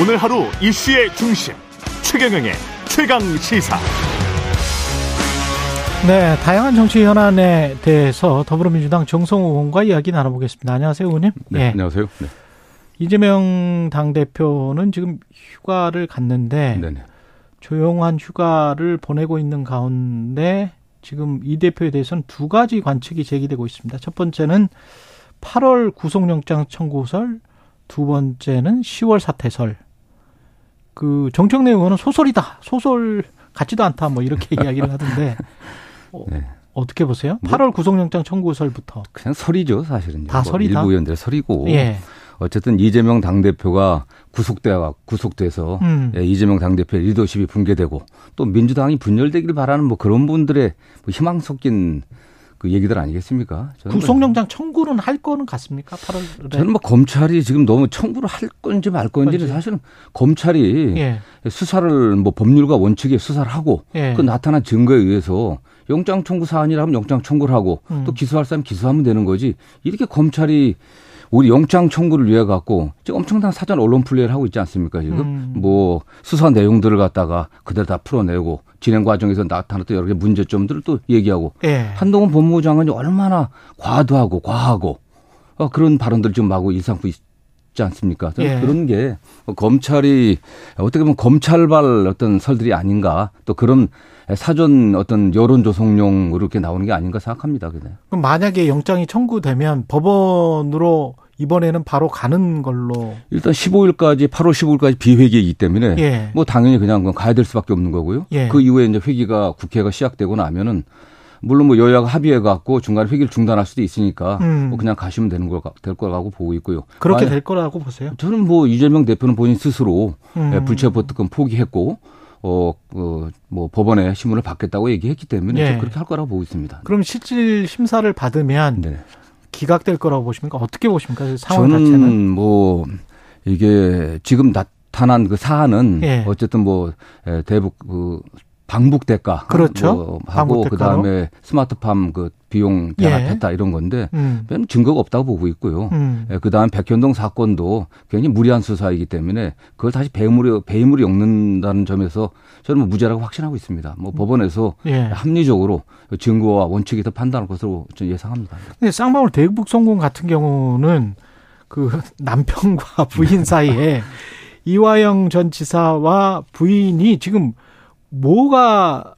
오늘 하루 이슈의 중심 최경영의 최강 시사. 네, 다양한 정치 현안에 대해서 더불어민주당 정성호 의원과 이야기 나눠보겠습니다. 안녕하세요, 의원님. 네, 예. 안녕하세요. 네. 이재명 당 대표는 지금 휴가를 갔는데 네네. 조용한 휴가를 보내고 있는 가운데 지금 이 대표에 대해서는 두 가지 관측이 제기되고 있습니다. 첫 번째는 8월 구속영장 청구설, 두 번째는 10월 사퇴설. 그 정청래 의원은 소설이다. 소설 같지도 않다. 뭐 이렇게 이야기를 하던데 어, 네. 어떻게 보세요? 8월 뭐 구속영장 청구설부터 그냥 설이죠, 사실은. 다 뭐 설이다. 일부 의원들 설이고. 예. 어쨌든 이재명 당대표가 구속돼가 구속돼서 음. 예, 이재명 당대표의 리더십이 붕괴되고 또 민주당이 분열되기를 바라는 뭐 그런 분들의 뭐 희망 섞인 그 얘기들 아니겠습니까? 구속영장 청구는 할 거는 같습니까? 8월에. 저는 뭐 검찰이 지금 너무 청구를 할 건지 말 건지는 사실은 검찰이 예. 수사를 뭐 법률과 원칙에 수사를 하고 예. 그 나타난 증거에 의해서 영장 청구 사안이라면 영장 청구를 하고 음. 또 기소할 사람 기소하면 되는 거지. 이렇게 검찰이 우리 영장 청구를 위해 갖고 지금 엄청난 사전 언론 플레이를 하고 있지 않습니까 지금 음. 뭐 수사 내용들을 갖다가 그대로 다 풀어내고 진행 과정에서 나타났던 여러 개 문제점들을 또 얘기하고 예. 한동훈 법무부 장관이 얼마나 과도하고 과하고 어, 그런 발언들 좀 하고 일삼고 있지 않습니까? 예. 그런 게 검찰이 어떻게 보면 검찰발 어떤 설들이 아닌가 또 그런 사전 어떤 여론 조성용으로 이렇게 나오는 게 아닌가 생각합니다. 그냥. 그럼 만약에 영장이 청구되면 법원으로 이번에는 바로 가는 걸로 일단 15일까지 8월 15일까지 비회기이기 때문에 예. 뭐 당연히 그냥 가야 될 수밖에 없는 거고요. 예. 그 이후에 이제 회기가 국회가 시작되고 나면은 물론 뭐 여야가 합의해 갖고 중간에 회기를 중단할 수도 있으니까 음. 뭐 그냥 가시면 되는 걸될 거라고 보고 있고요. 그렇게 될 거라고 보세요? 저는 뭐 이재명 대표는 본인 스스로 음. 예, 불체포 특권 포기했고 어, 어, 뭐 법원에 신문을 받겠다고 얘기했기 때문에 예. 그렇게 할 거라고 보고 있습니다. 그럼 실질 심사를 받으면 네. 기각될 거라고 보십니까? 어떻게 보십니까? 그 상황 저는 자체는? 뭐 이게 지금 나타난 그 사안은 예. 어쨌든 뭐 대북 그 방북 대가 그렇죠. 뭐 하고 그다음에 스마트팜 그 비용 대납했다 예. 이런 건데 음. 별 증거가 없다고 보고 있고요. 음. 예, 그다음 백현동 사건도 굉장히 무리한 수사이기 때문에 그걸 다시 배물이 배물이 엮는다는 점에서 저는 뭐 무죄라고 확신하고 있습니다. 뭐 법원에서 예. 합리적으로 증거와 원칙에 서 판단할 것으로 저는 예상합니다. 근데 쌍방울 대북 성공 같은 경우는 그 남편과 부인 사이에 이화영 전 지사와 부인이 지금 뭐가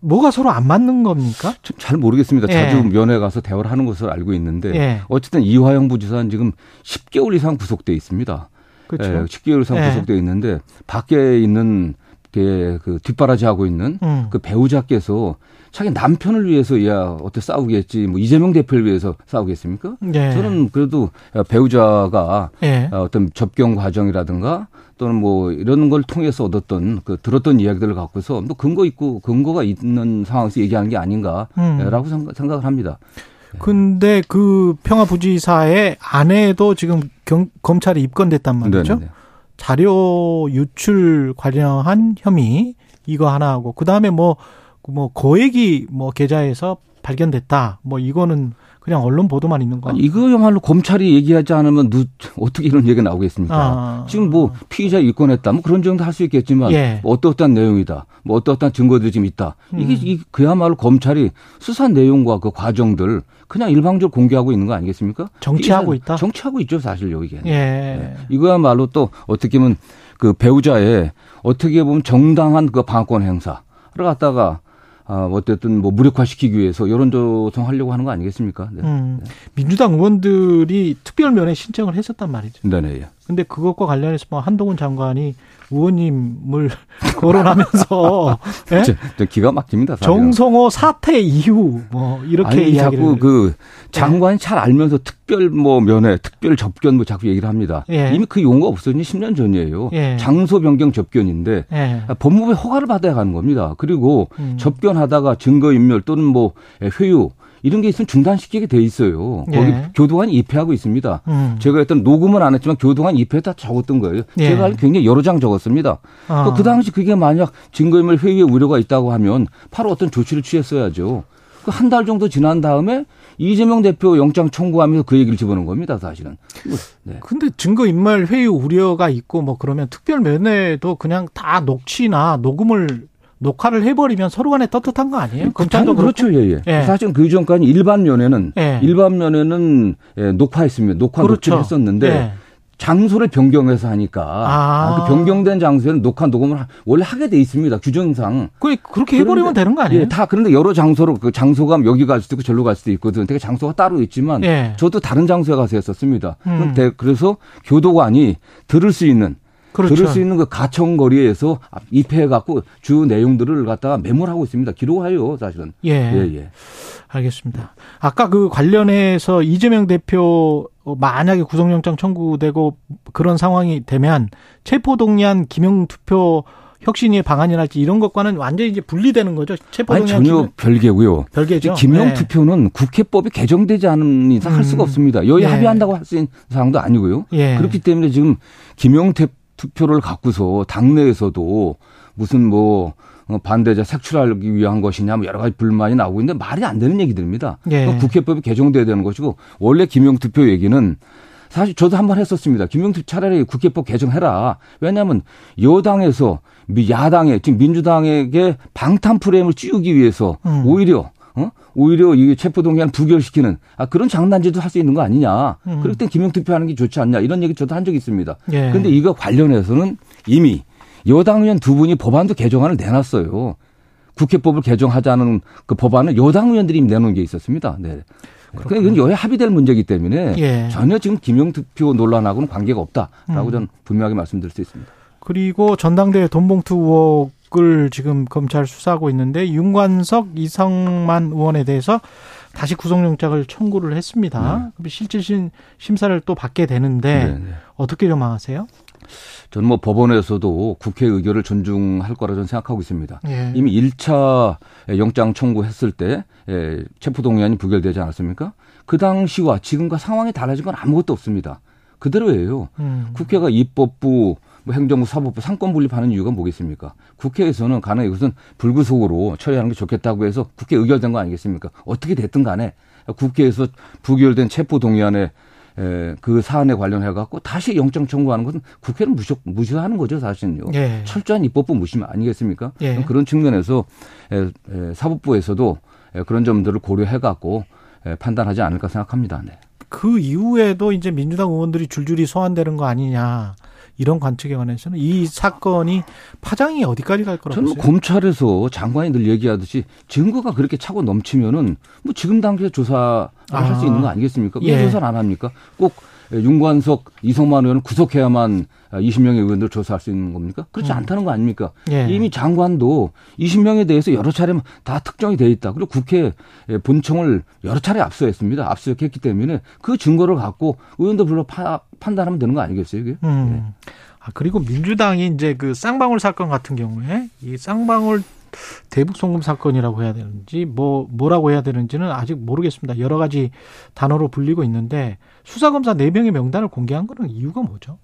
뭐가 서로 안 맞는 겁니까? 잘 모르겠습니다. 예. 자주 면회 가서 대화를 하는 것으로 알고 있는데 예. 어쨌든 이화영 부지사는 지금 10개월 이상 구속돼 있습니다. 그렇죠. 예, 10개월 이상 예. 구속돼 있는데 밖에 있는 그 뒷바라지 하고 있는 음. 그 배우자께서 자기 남편을 위해서 야 어떻게 싸우겠지 뭐 이재명 대표를 위해서 싸우겠습니까? 예. 저는 그래도 배우자가 예. 어떤 접경 과정이라든가 또는 뭐 이런 걸 통해서 얻었던 그 들었던 이야기들을 갖고서 또 근거 있고 근거가 있는 상황에서 얘기하는 게 아닌가라고 음. 생각을 합니다. 근데 그 평화부지사의 아내도 지금 경, 검찰에 입건됐단 말이죠. 네네. 자료 유출 관련한 혐의 이거 하나 하고 그 다음에 뭐뭐 뭐 거액이 뭐 계좌에서 발견됐다. 뭐 이거는 그냥 언론 보도만 있는 거. 이거야말로 검찰이 얘기하지 않으면 누, 어떻게 이런 얘기가 나오겠습니까? 아. 지금 뭐 피의자 입건했다, 뭐 그런 정도 할 수 있겠지만 예. 뭐 어떠어떤 내용이다, 뭐 어떠어떤 증거들이 지금 있다. 이게 음. 그야말로 검찰이 수사 내용과 그 과정들 그냥 일방적으로 공개하고 있는 거 아니겠습니까? 정치하고 있다. 정치하고 있죠, 사실 여기에. 예. 네. 이거야말로 또 어떻게 보면 그 배우자의 어떻게 보면 정당한 그 방어권 행사를 갖다가 아, 어쨌든 뭐 무력화시키기 위해서 여론 조성하려고 하는 거 아니겠습니까? 네. 음, 민주당 의원들이 특별면회 신청을 했었단 말이죠. 네네. 예. 근데 그것과 관련해서 뭐 한동훈 장관이 의원님을 거론하면서 예? 저, 저 기가 막힙니다. 사실은. 정성호 사태 이후 뭐 이렇게 아니, 이야기를 자꾸 그 장관이 예. 잘 알면서 특별 뭐 면회, 특별 접견 뭐 자꾸 얘기를 합니다. 예. 이미 그 용어가 없어진 지 10년 전이에요. 예. 장소 변경 접견인데 예. 법무부의 허가를 받아야 가는 겁니다. 그리고 음. 접견하다가 증거 인멸 또는 뭐 회유 이런 게 있으면 중단시키게 돼 있어요. 거기 예. 교도관이 입회하고 있습니다. 음. 제가 일단 녹음은 안 했지만 교도관 입회다 적었던 거예요. 예. 제가 굉장히 여러 장 적었습니다. 아. 또그 당시 그게 만약 증거인멸 회유의 우려가 있다고 하면 바로 어떤 조치를 취했어야죠. 그 한 달 정도 지난 다음에 이재명 대표 영장 청구하면서 그 얘기를 집어넣은 겁니다, 사실은. 네. 근데 증거 인멸 회유 우려가 있고 뭐 그러면 특별 면회도 그냥 다 녹취나 녹음을 녹화를 해버리면 서로 간에 떳떳한 거 아니에요? 검찰도 그렇죠, 예, 예. 예. 사실 그 전까지 일반 면회는 예. 일반 면회는 예, 녹화했습니다. 녹화 그렇죠. 녹취를 했었는데 예. 장소를 변경해서 하니까 아. 그 변경된 장소에는 녹화 녹음을 원래 하게 돼 있습니다 규정상. 그 그렇게 해버리면 되는 거 아니에요? 예, 다 그런데 여러 장소로 그 장소가 여기 갈 수도 있고 절로 갈 수도 있거든. 되게 장소가 따로 있지만 예. 저도 다른 장소에 가서 했었습니다. 음. 그래서 교도관이 들을 수 있는 그렇죠. 들을 수 있는 그 가청 거리에서 입회해 갖고 주 내용들을 갖다가 메모하고 있습니다. 기록하요 사실은. 예. 예, 예. 알겠습니다. 아까 그 관련해서 이재명 대표 만약에 구속영장 청구되고 그런 상황이 되면 체포 동의안 기명투표 혁신의 방안이랄지 이런 것과는 완전히 이제 분리되는 거죠. 체포동의안 아니, 전혀 별개고요. 별개죠. 기명 투표는 네. 국회법이 개정되지 않은 이상 할 수가 음. 없습니다. 여기 네. 합의한다고 할 수 있는 사항도 아니고요. 예. 그렇기 때문에 지금 기명 투표를 갖고서 당내에서도 무슨 뭐 어, 반대자 색출하기 위한 것이냐 뭐 여러 가지 불만이 나오고 있는데 말이 안 되는 얘기들입니다. 예. 국회법이 개정돼야 되는 것이고 원래 김영투표 얘기는 사실 저도 한 번 했었습니다. 김영투 차라리 국회법 개정해라. 왜냐하면 여당에서 야당에 지금 민주당에게 방탄 프레임을 찌우기 위해서 음. 오히려 어? 오히려 이 체포동의안 부결시키는 아, 그런 장난질도 할 수 있는 거 아니냐. 음. 그럴 땐 기명 투표하는 게 좋지 않냐. 이런 얘기 저도 한 적이 있습니다. 예. 그런데 이거 관련해서는 이미 여당 의원 두 분이 법안도 개정안을 내놨어요. 국회법을 개정하자는 그 법안을 여당 의원들이 내놓은 게 있었습니다. 네. 그건 여야 합의될 문제이기 때문에 예. 전혀 지금 김영 투표 논란하고는 관계가 없다라고 음. 저는 분명하게 말씀드릴 수 있습니다. 그리고 전당대회 돈봉투 의혹 을 지금 검찰 수사하고 있는데 윤관석, 이성만 의원에 대해서 다시 구속영장을 청구를 했습니다. 네. 실질 심사를 또 받게 되는데 네, 네. 어떻게 전망하세요? 저는 뭐 법원에서도 국회 의결을 존중할 거라 저는 생각하고 있습니다. 예. 이미 1차 영장 청구했을 때 예, 체포동의안이 부결되지 않았습니까? 그 당시와 지금과 상황이 달라진 건 아무것도 없습니다. 그대로예요. 음. 국회가 입법부, 뭐 행정부, 사법부 상권 분립하는 이유가 뭐겠습니까? 국회에서는 가능해 이것은 불구속으로 처리하는 게 좋겠다고 해서 국회 의결된 거 아니겠습니까? 어떻게 됐든 간에 국회에서 부결된 체포 동의안에 에, 그 사안에 관련해 갖고 다시 영장 청구하는 것은 국회는 무시, 무시하는 거죠 사실은요. 예. 철저한 입법부 무심 아니겠습니까? 예. 그런 측면에서 에, 에, 사법부에서도 에, 그런 점들을 고려해 갖고 에, 판단하지 않을까 생각합니다. 네. 그 이후에도 이제 민주당 의원들이 줄줄이 소환되는 거 아니냐. 이런 관측에 관해서는 이 사건이 파장이 어디까지 갈 거라고 저는 보세요? 검찰에서 장관이 늘 얘기하듯이 증거가 그렇게 차고 넘치면은 뭐 지금 당시에 조사를 아. 할수 있는 거 아니겠습니까? 왜 예. 조사를 안 합니까? 꼭 윤관석, 이성만 의원을 구속해야만 20명의 의원들 조사할 수 있는 겁니까? 그렇지 음. 않다는 거 아닙니까? 예. 이미 장관도 20명에 대해서 여러 차례 다 특정이 돼 있다. 그리고 국회 본청을 여러 차례 압수했습니다. 압수했기 때문에 그 증거를 갖고 의원들 불러 파, 판단하면 되는 거 아니겠어요, 이게? 음. 예. 아, 그리고 민주당이 이제 그 쌍방울 사건 같은 경우에 이 쌍방울 대북 송금 사건이라고 해야 되는지 뭐 뭐라고 해야 되는지는 아직 모르겠습니다. 여러 가지 단어로 불리고 있는데 수사 검사 4명의 명단을 공개한 거는 이유가 뭐죠?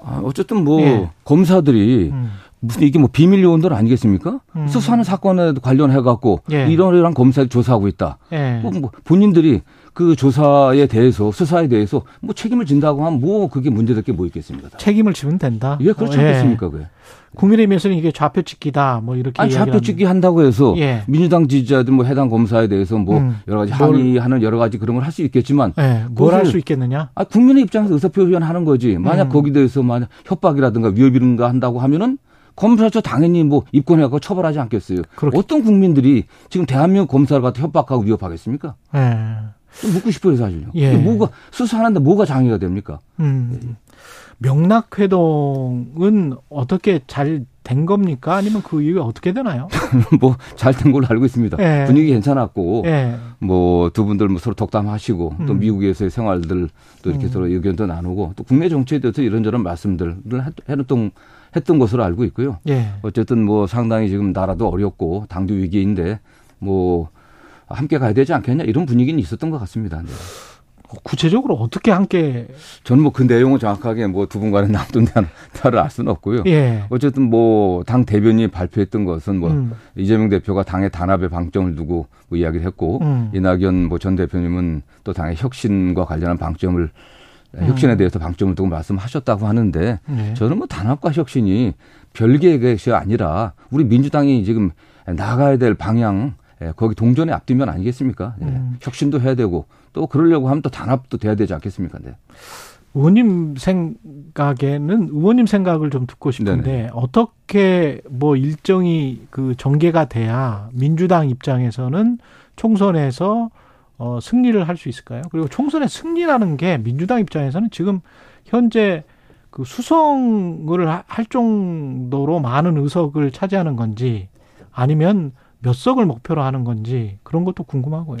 아, 어쨌든 뭐 예. 검사들이 음. 무슨 이게 뭐 비밀 요원들 아니겠습니까? 음. 수사하는 사건에 관련해 갖고 예. 이런 이런 검사를 조사하고 있다. 예. 뭐 본인들이 그 조사에 대해서 수사에 대해서 뭐 책임을 진다고 하면 뭐 그게 문제될 게 뭐 있겠습니까? 다. 책임을 지면 된다. 예, 그렇지 어, 예. 않겠습니까? 그게. 국민의힘에서는 이게 좌표 찍기다 뭐 이렇게 아니 좌표 찍기 한다고 해서 예. 민주당 지지자들 뭐 해당 검사에 대해서 뭐 음. 여러 가지 항의하는 여러 가지 그런 걸 할 수 있겠지만 예. 뭘할 수 있겠느냐? 아 국민의 입장에서 의사표현하는 거지. 만약 음. 거기 대해서 만약 협박이라든가 위협이든가 한다고 하면은 검사처 당연히 뭐 입건해갖고 처벌하지 않겠어요. 그렇게. 어떤 국민들이 지금 대한민국 검사를 갖다 협박하고 위협하겠습니까? 예. 좀 묻고 싶어요, 사실요. 예. 뭐가 수사하는데 뭐가 장애가 됩니까? 음. 예. 명락회동은 어떻게 잘 된 겁니까? 아니면 그 이유가 어떻게 되나요? 뭐 잘 된 걸로 알고 있습니다. 예. 분위기 괜찮았고 예. 뭐두 분들 뭐 서로 덕담하시고 음. 또 미국에서의 생활들 또 이렇게 음. 서로 의견도 나누고 또 국내 정치에 대해서 이런저런 말씀들을 해놓던 했던 것으로 알고 있고요. 예. 어쨌든 뭐 상당히 지금 나라도 어렵고 당도 위기인데 뭐 함께 가야 되지 않겠냐 이런 분위기는 있었던 것 같습니다. 네. 구체적으로 어떻게 함께 저는 뭐 그 내용은 정확하게 뭐 두 분 간에 남도 나를 알 수는 없고요. 예. 어쨌든 뭐 당 대변인이 발표했던 것은 뭐 음. 이재명 대표가 당의 단합에 방점을 두고 뭐 이야기를 했고 음. 이낙연 뭐 전 대표님은 또 당의 혁신과 관련한 방점을 음. 혁신에 대해서 방점을 두고 말씀하셨다고 하는데 네. 저는 뭐 단합과 혁신이 별개의 것이 아니라 우리 민주당이 지금 나가야 될 방향 예, 거기 동전에 앞뒤면 아니겠습니까? 예. 음. 혁신도 해야 되고 또 그러려고 하면 또 단합도 돼야 되지 않겠습니까? 네. 의원님 생각에는 의원님 생각을 좀 듣고 싶은데 네네. 어떻게 뭐 일정이 그 전개가 돼야 민주당 입장에서는 총선에서 어 승리를 할 수 있을까요? 그리고 총선의 승리라는 게 민주당 입장에서는 지금 현재 그 수성을 할 정도로 많은 의석을 차지하는 건지 아니면 몇 석을 목표로 하는 건지 그런 것도 궁금하고요.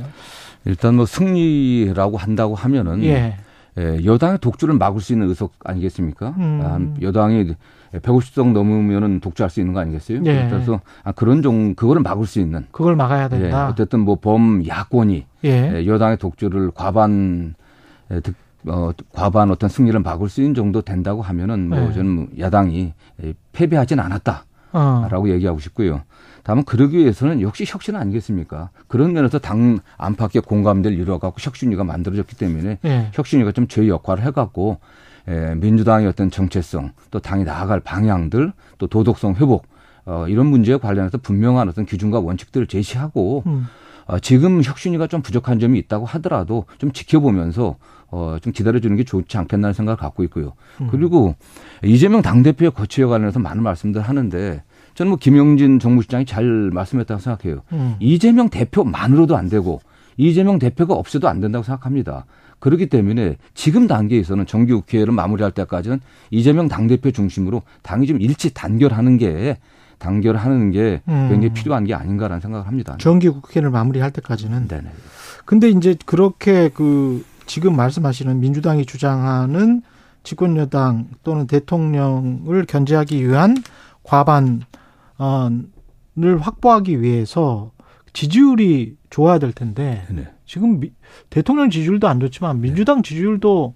일단 뭐 승리라고 한다고 하면은 예. 예, 여당의 독주를 막을 수 있는 의석 아니겠습니까? 음. 아, 여당이 150석 넘으면은 독주할 수 있는 거 아니겠어요? 예. 그래서 아, 그런 종 그거를 막을 수 있는 그걸 막아야 된다. 예, 어쨌든 뭐 범 야권이 예. 예 여당의 독주를 과반 예, 득, 어, 과반 어떤 승리를 막을 수 있는 정도 된다고 하면은 뭐 예. 저는 야당이 패배하진 않았다 라고 어. 얘기하고 싶고요. 다만 그러기 위해서는 역시 혁신 아니겠습니까? 그런 면에서 당 안팎의 공감대를 이루어갖고 혁신위가 만들어졌기 때문에 네. 혁신위가 좀 저희 역할을 해갖고 에, 민주당의 어떤 정체성 또 당이 나아갈 방향들 또 도덕성 회복 어, 이런 문제에 관련해서 분명한 어떤 기준과 원칙들을 제시하고 음. 어, 지금 혁신위가 좀 부족한 점이 있다고 하더라도 좀 지켜보면서 어, 좀 기다려주는 게 좋지 않겠나는 생각을 갖고 있고요. 음. 그리고 이재명 당대표의 거취에 관련해서 많은 말씀들 하는데 저는 뭐 김영진 정무실장이 잘 말씀했다고 생각해요. 음. 이재명 대표만으로도 안 되고 이재명 대표가 없어도 안 된다고 생각합니다. 그렇기 때문에 지금 단계에서는 정기국회를 마무리할 때까지는 이재명 당대표 중심으로 당이 좀 일치 단결하는 게 단결하는 게 음. 굉장히 필요한 게 아닌가라는 생각을 합니다. 정기 국회를 마무리할 때까지는. 네네. 근데 이제 그렇게 그 지금 말씀하시는 민주당이 주장하는 집권 여당 또는 대통령을 견제하기 위한 과반 을 확보하기 위해서 지지율이 좋아야 될 텐데 네. 지금 미, 대통령 지지율도 안 좋지만 민주당 지지율도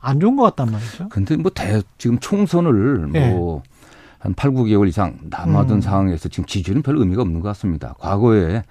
안 좋은 것 같단 말이죠. 근데 뭐 대, 지금 총선을 네. 뭐한 8, 9개월 이상 남아둔 음. 상황에서 지금 지지율은 별 의미가 없는 것 같습니다. 과거에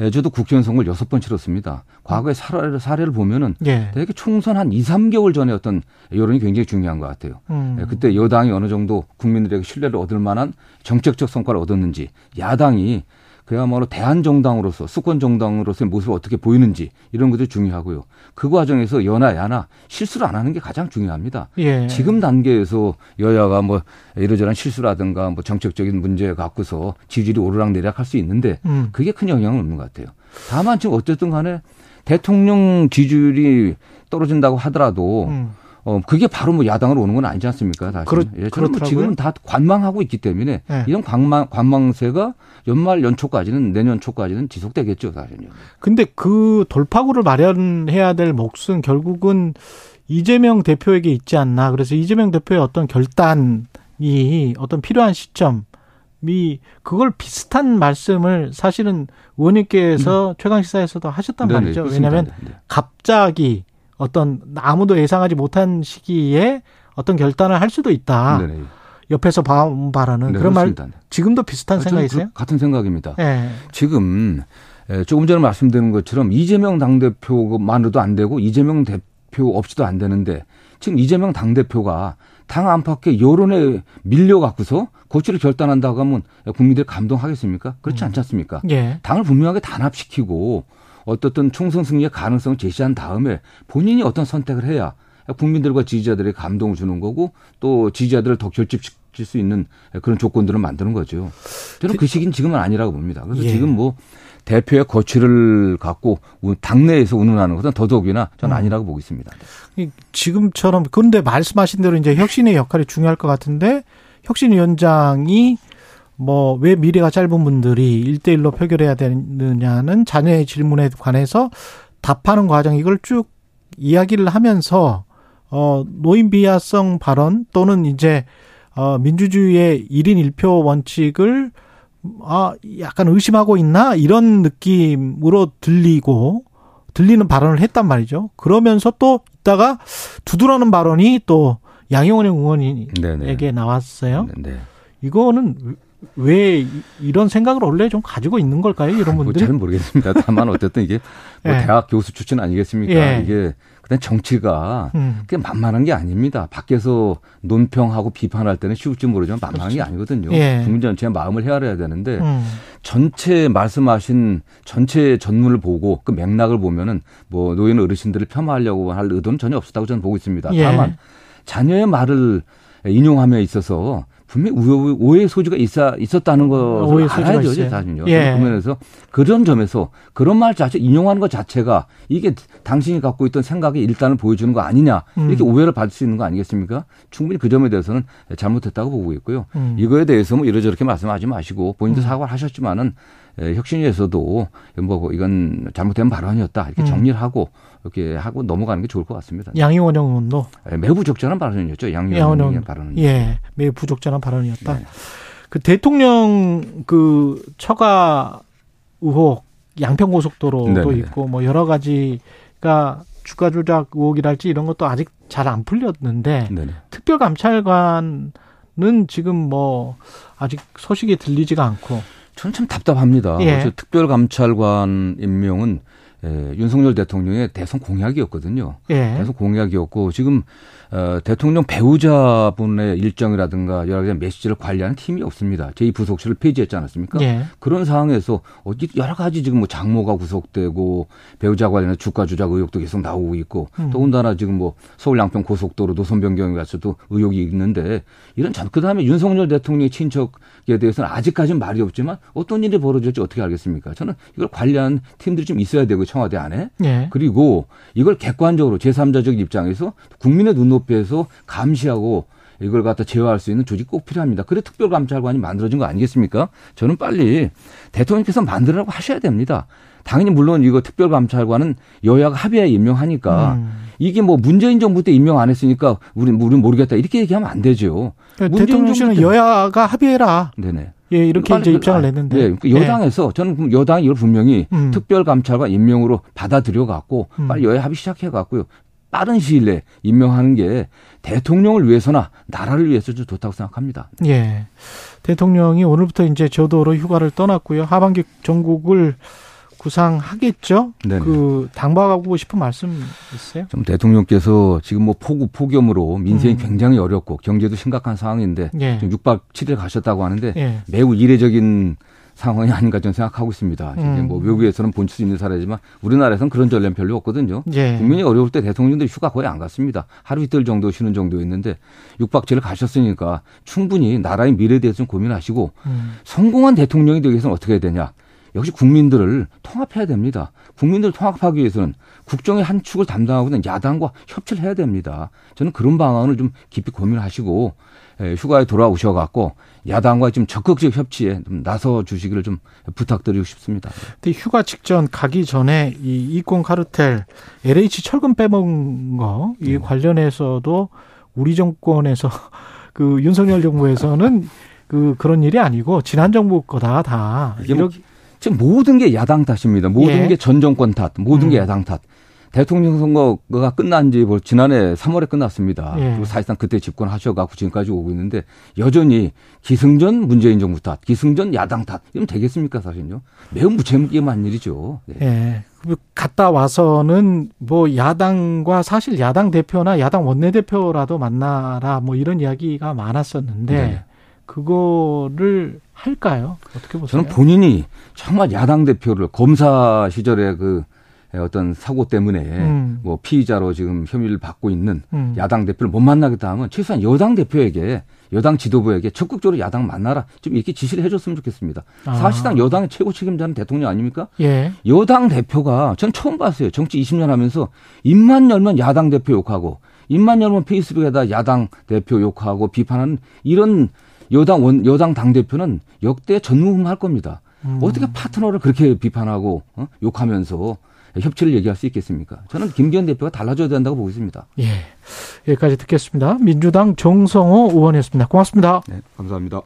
예, 저도 국회의원 선거를 여섯 번 치렀습니다. 과거의 사례를, 사례를 보면은 예. 되게 총선 한 2, 3개월 전에 어떤 여론이 굉장히 중요한 것 같아요. 음. 예, 그때 여당이 어느 정도 국민들에게 신뢰를 얻을 만한 정책적 성과를 얻었는지 야당이 그야말로 대한정당으로서 수권정당으로서의 모습을 어떻게 보이는지 이런 것도 중요하고요. 그 과정에서 여나 야나 실수를 안 하는 게 가장 중요합니다. 예. 지금 단계에서 여야가 뭐 이러저런 실수라든가 뭐 정책적인 문제 갖고서 지지율이 오르락내리락 할 수 있는데 음. 그게 큰 영향은 없는 것 같아요. 다만 지금 어쨌든 간에 대통령 지지율이 떨어진다고 하더라도 음. 어, 그게 바로 뭐 야당으로 오는 건 아니지 않습니까? 사실. 그렇, 예, 저는 뭐 지금은 다 관망하고 있기 때문에 네. 이런 관망, 관망세가 연말 연초까지는 내년 초까지는 지속되겠죠, 사실은요. 근데 그 돌파구를 마련해야 될 몫은 결국은 이재명 대표에게 있지 않나. 그래서 이재명 대표의 어떤 결단이 어떤 필요한 시점, 이 그걸 비슷한 말씀을 사실은 의원님께서 음. 최강 시사에서도 하셨단 네네, 말이죠. 왜냐하면 네. 갑자기 어떤 아무도 예상하지 못한 시기에 어떤 결단을 할 수도 있다. 네네. 옆에서 바라는 네, 그런 그렇습니다. 말 지금도 비슷한 아, 생각이세요? 그 같은 생각입니다. 네. 지금 조금 전에 말씀드린 것처럼 이재명 당대표만으로도 안 되고 이재명 대표 없이도 안 되는데 지금 이재명 당대표가 당 안팎의 여론에 밀려 갖고서 고치를 결단한다고 하면 국민들 감동하겠습니까? 그렇지 음. 않지 않습니까? 예. 당을 분명하게 단합시키고 어떻든 총선 승리의 가능성을 제시한 다음에 본인이 어떤 선택을 해야 국민들과 지지자들의 감동을 주는 거고 또 지지자들을 더 결집시킬 수 있는 그런 조건들을 만드는 거죠. 저는 그 시기는 지금은 아니라고 봅니다. 그래서 예. 지금 뭐 대표의 거취를 갖고 당내에서 운운하는 것은 더더욱이나 저는 음. 아니라고 보고 있습니다. 지금처럼 그런데 말씀하신 대로 이제 혁신의 역할이 중요할 것 같은데 혁신위원장이 뭐 왜 미래가 짧은 분들이 일대일로 표결해야 되느냐는 자녀의 질문에 관해서 답하는 과정 이걸 쭉 이야기를 하면서 어 노인 비하성 발언 또는 이제 어 민주주의의 1인 1표 원칙을 아 약간 의심하고 있나 이런 느낌으로 들리고 들리는 발언을 했단 말이죠. 그러면서 또 있다가 두드러는 발언이 또 양용원 의원에게 네네. 나왔어요. 네 이거는 왜 이런 생각을 원래 좀 가지고 있는 걸까요? 이런 분들? 뭐잘 모르겠습니다. 다만 어쨌든 이게 뭐 예. 대학 교수 출신 아니겠습니까? 예. 이게 그냥 정치가 음. 그게 만만한 게 아닙니다. 밖에서 논평하고 비판할 때는 쉬울지 모르지만 만만한 그렇죠. 게 아니거든요. 예. 국민 전체의 마음을 헤아려야 되는데 음. 전체 말씀하신 전체 전문을 보고 그 맥락을 보면은 뭐 노인 어르신들을 폄하하려고 할 의도는 전혀 없었다고 저는 보고 있습니다. 예. 다만 자녀의 말을 인용함에 있어서 분명히 오해 소지가 있어, 있었다는 것을 알아야죠, 사실은요. 예. 그면에서 그런 점에서 그런 말 자체 인용하는 것 자체가 이게 당신이 갖고 있던 생각의 일단을 보여주는 거 아니냐 이렇게 음. 오해를 받을 수 있는 거 아니겠습니까? 충분히 그 점에 대해서는 잘못했다고 보고 있고요. 음. 이거에 대해서 뭐 이러저렇게 말씀하지 마시고 본인도 음. 사과를 하셨지만은 혁신위에서도 뭐 이건 잘못된 발언이었다 이렇게 음. 정리를 하고 이렇게 하고 넘어가는 게 좋을 것 같습니다. 양희원 의원도 매우 부적절한 발언이었죠. 양희원 의원의 발언은. 예, 매우 부적절한 발언이었다. 네. 그 대통령 그 처가 의혹 양평고속도로도 네네. 있고 뭐 여러 가지가 주가 조작 의혹이랄지 이런 것도 아직 잘 안 풀렸는데 네네. 특별감찰관은 지금 뭐 아직 소식이 들리지가 않고 저는 참 답답합니다. 예. 특별감찰관 임명은 예, 윤석열 대통령의 대선 공약이었거든요. 예. 대선 공약이었고 지금 어, 대통령 배우자분의 일정이라든가 여러 가지 메시지를 관리하는 팀이 없습니다. 제2부속실을 폐지했지 않았습니까? 예. 그런 상황에서 여러 가지 지금 뭐 장모가 구속되고 배우자 관련한 주가 조작 의혹도 계속 나오고 있고 음. 더군다나 지금 뭐 서울 양평 고속도로 노선 변경에 가서도 의혹이 있는데 이런 참 그다음에 윤석열 대통령의 친척에 대해서는 아직까지는 말이 없지만 어떤 일이 벌어질지 어떻게 알겠습니까? 저는 이걸 관리하는 팀들이 좀 있어야 되고 청와대 안에 예. 그리고 이걸 객관적으로 제3자적 입장에서 국민의 눈높이 높여서 감시하고 이걸 갖다 제어할 수 있는 조직이 꼭 필요합니다. 그래 특별감찰관이 만들어진 거 아니겠습니까? 저는 빨리 대통령께서 만들라고 하셔야 됩니다. 당연히 물론 이거 특별감찰관은 여야가 합의해 임명하니까 음. 이게 뭐 문재인 정부 때 임명 안 했으니까 우리 우리 모르겠다 이렇게 얘기하면 안 되죠. 그러니까 대통령실은 여야가 합의해라. 네네. 예, 이렇게 이제 입장을 냈는데. 예, 여당에서 예. 저는 여당이 이걸 분명히 음. 특별감찰관 임명으로 받아들여 갖고 음. 빨리 여야 합의 시작해 갖고요. 빠른 시일 내에 임명하는 게 대통령을 위해서나 나라를 위해서도 좋다고 생각합니다. 예. 대통령이 오늘부터 이제 저도로 휴가를 떠났고요. 하반기 전국을 구상하겠죠. 네네. 그 당부하고 싶은 말씀 있어요? 좀 대통령께서 지금 뭐 폭우 폭염으로 민생이 음. 굉장히 어렵고 경제도 심각한 상황인데 예. 지금 6박 7일 가셨다고 하는데 예. 매우 이례적인 상황이 아닌가 저는 생각하고 있습니다. 음. 뭐 외국에서는 본수 있는 사례지만 우리나라에서는 그런 전례는 별로 없거든요. 예. 국민이 어려울 때 대통령들 휴가 거의 안 갔습니다. 하루 이틀 정도 쉬는 정도였는데 6박 7일 가셨으니까 충분히 나라의 미래에 대해서 좀 고민하시고 음. 성공한 대통령이 되기 위해서는 어떻게 해야 되냐. 역시 국민들을 통합해야 됩니다. 국민들을 통합하기 위해서는 국정의 한 축을 담당하고 있는 야당과 협치를 해야 됩니다. 저는 그런 방안을 좀 깊이 고민하시고 휴가에 돌아오셔갖고 야당과 좀 적극적 협치에 좀 나서 주시기를 좀 부탁드리고 싶습니다. 근데 휴가 직전 가기 전에 이 이권 카르텔 LH 철근 빼먹은 거이 네. 관련해서도 우리 정권에서 그 윤석열 정부에서는 그 그런 일이 아니고 지난 정부 거다 다. 이게 뭐 지금 모든 게 야당 탓입니다. 모든 예. 게전 정권 탓, 모든 음. 게 야당 탓. 대통령 선거가 끝난 지 뭐 지난해 3월에 끝났습니다. 예. 그리고 사실상 그때 집권하셔가지고 지금까지 오고 있는데 여전히 기승전 문재인 정부 탓, 기승전 야당 탓 이러면 되겠습니까 사실은요? 매우 무책임한 일이죠. 네. 예. 갔다 와서는 뭐 야당과 사실 야당 대표나 야당 원내대표라도 만나라 뭐 이런 이야기가 많았었는데 네. 그거를 할까요? 어떻게 보세요? 저는 본인이 정말 야당 대표를 검사 시절에 그 예, 어떤 사고 때문에 음. 뭐 피의자로 지금 혐의를 받고 있는 음. 야당 대표를 못 만나겠다 하면 최소한 여당 대표에게 여당 지도부에게 적극적으로 야당 만나라 좀 이렇게 지시를 해줬으면 좋겠습니다. 아. 사실상 여당의 최고 책임자는 대통령 아닙니까? 예. 여당 대표가 전 처음 봤어요. 정치 20년 하면서 입만 열면 야당 대표 욕하고 입만 열면 페이스북에다 야당 대표 욕하고 비판하는 이런 여당 원 여당 당 대표는 역대 전무후무할 겁니다. 음. 어떻게 파트너를 그렇게 비판하고 어? 욕하면서 협치를 얘기할 수 있겠습니까? 저는 김기현 대표가 달라져야 된다고 보고 있습니다. 예. 여기까지 듣겠습니다. 민주당 정성호 의원이었습니다. 고맙습니다. 네, 감사합니다.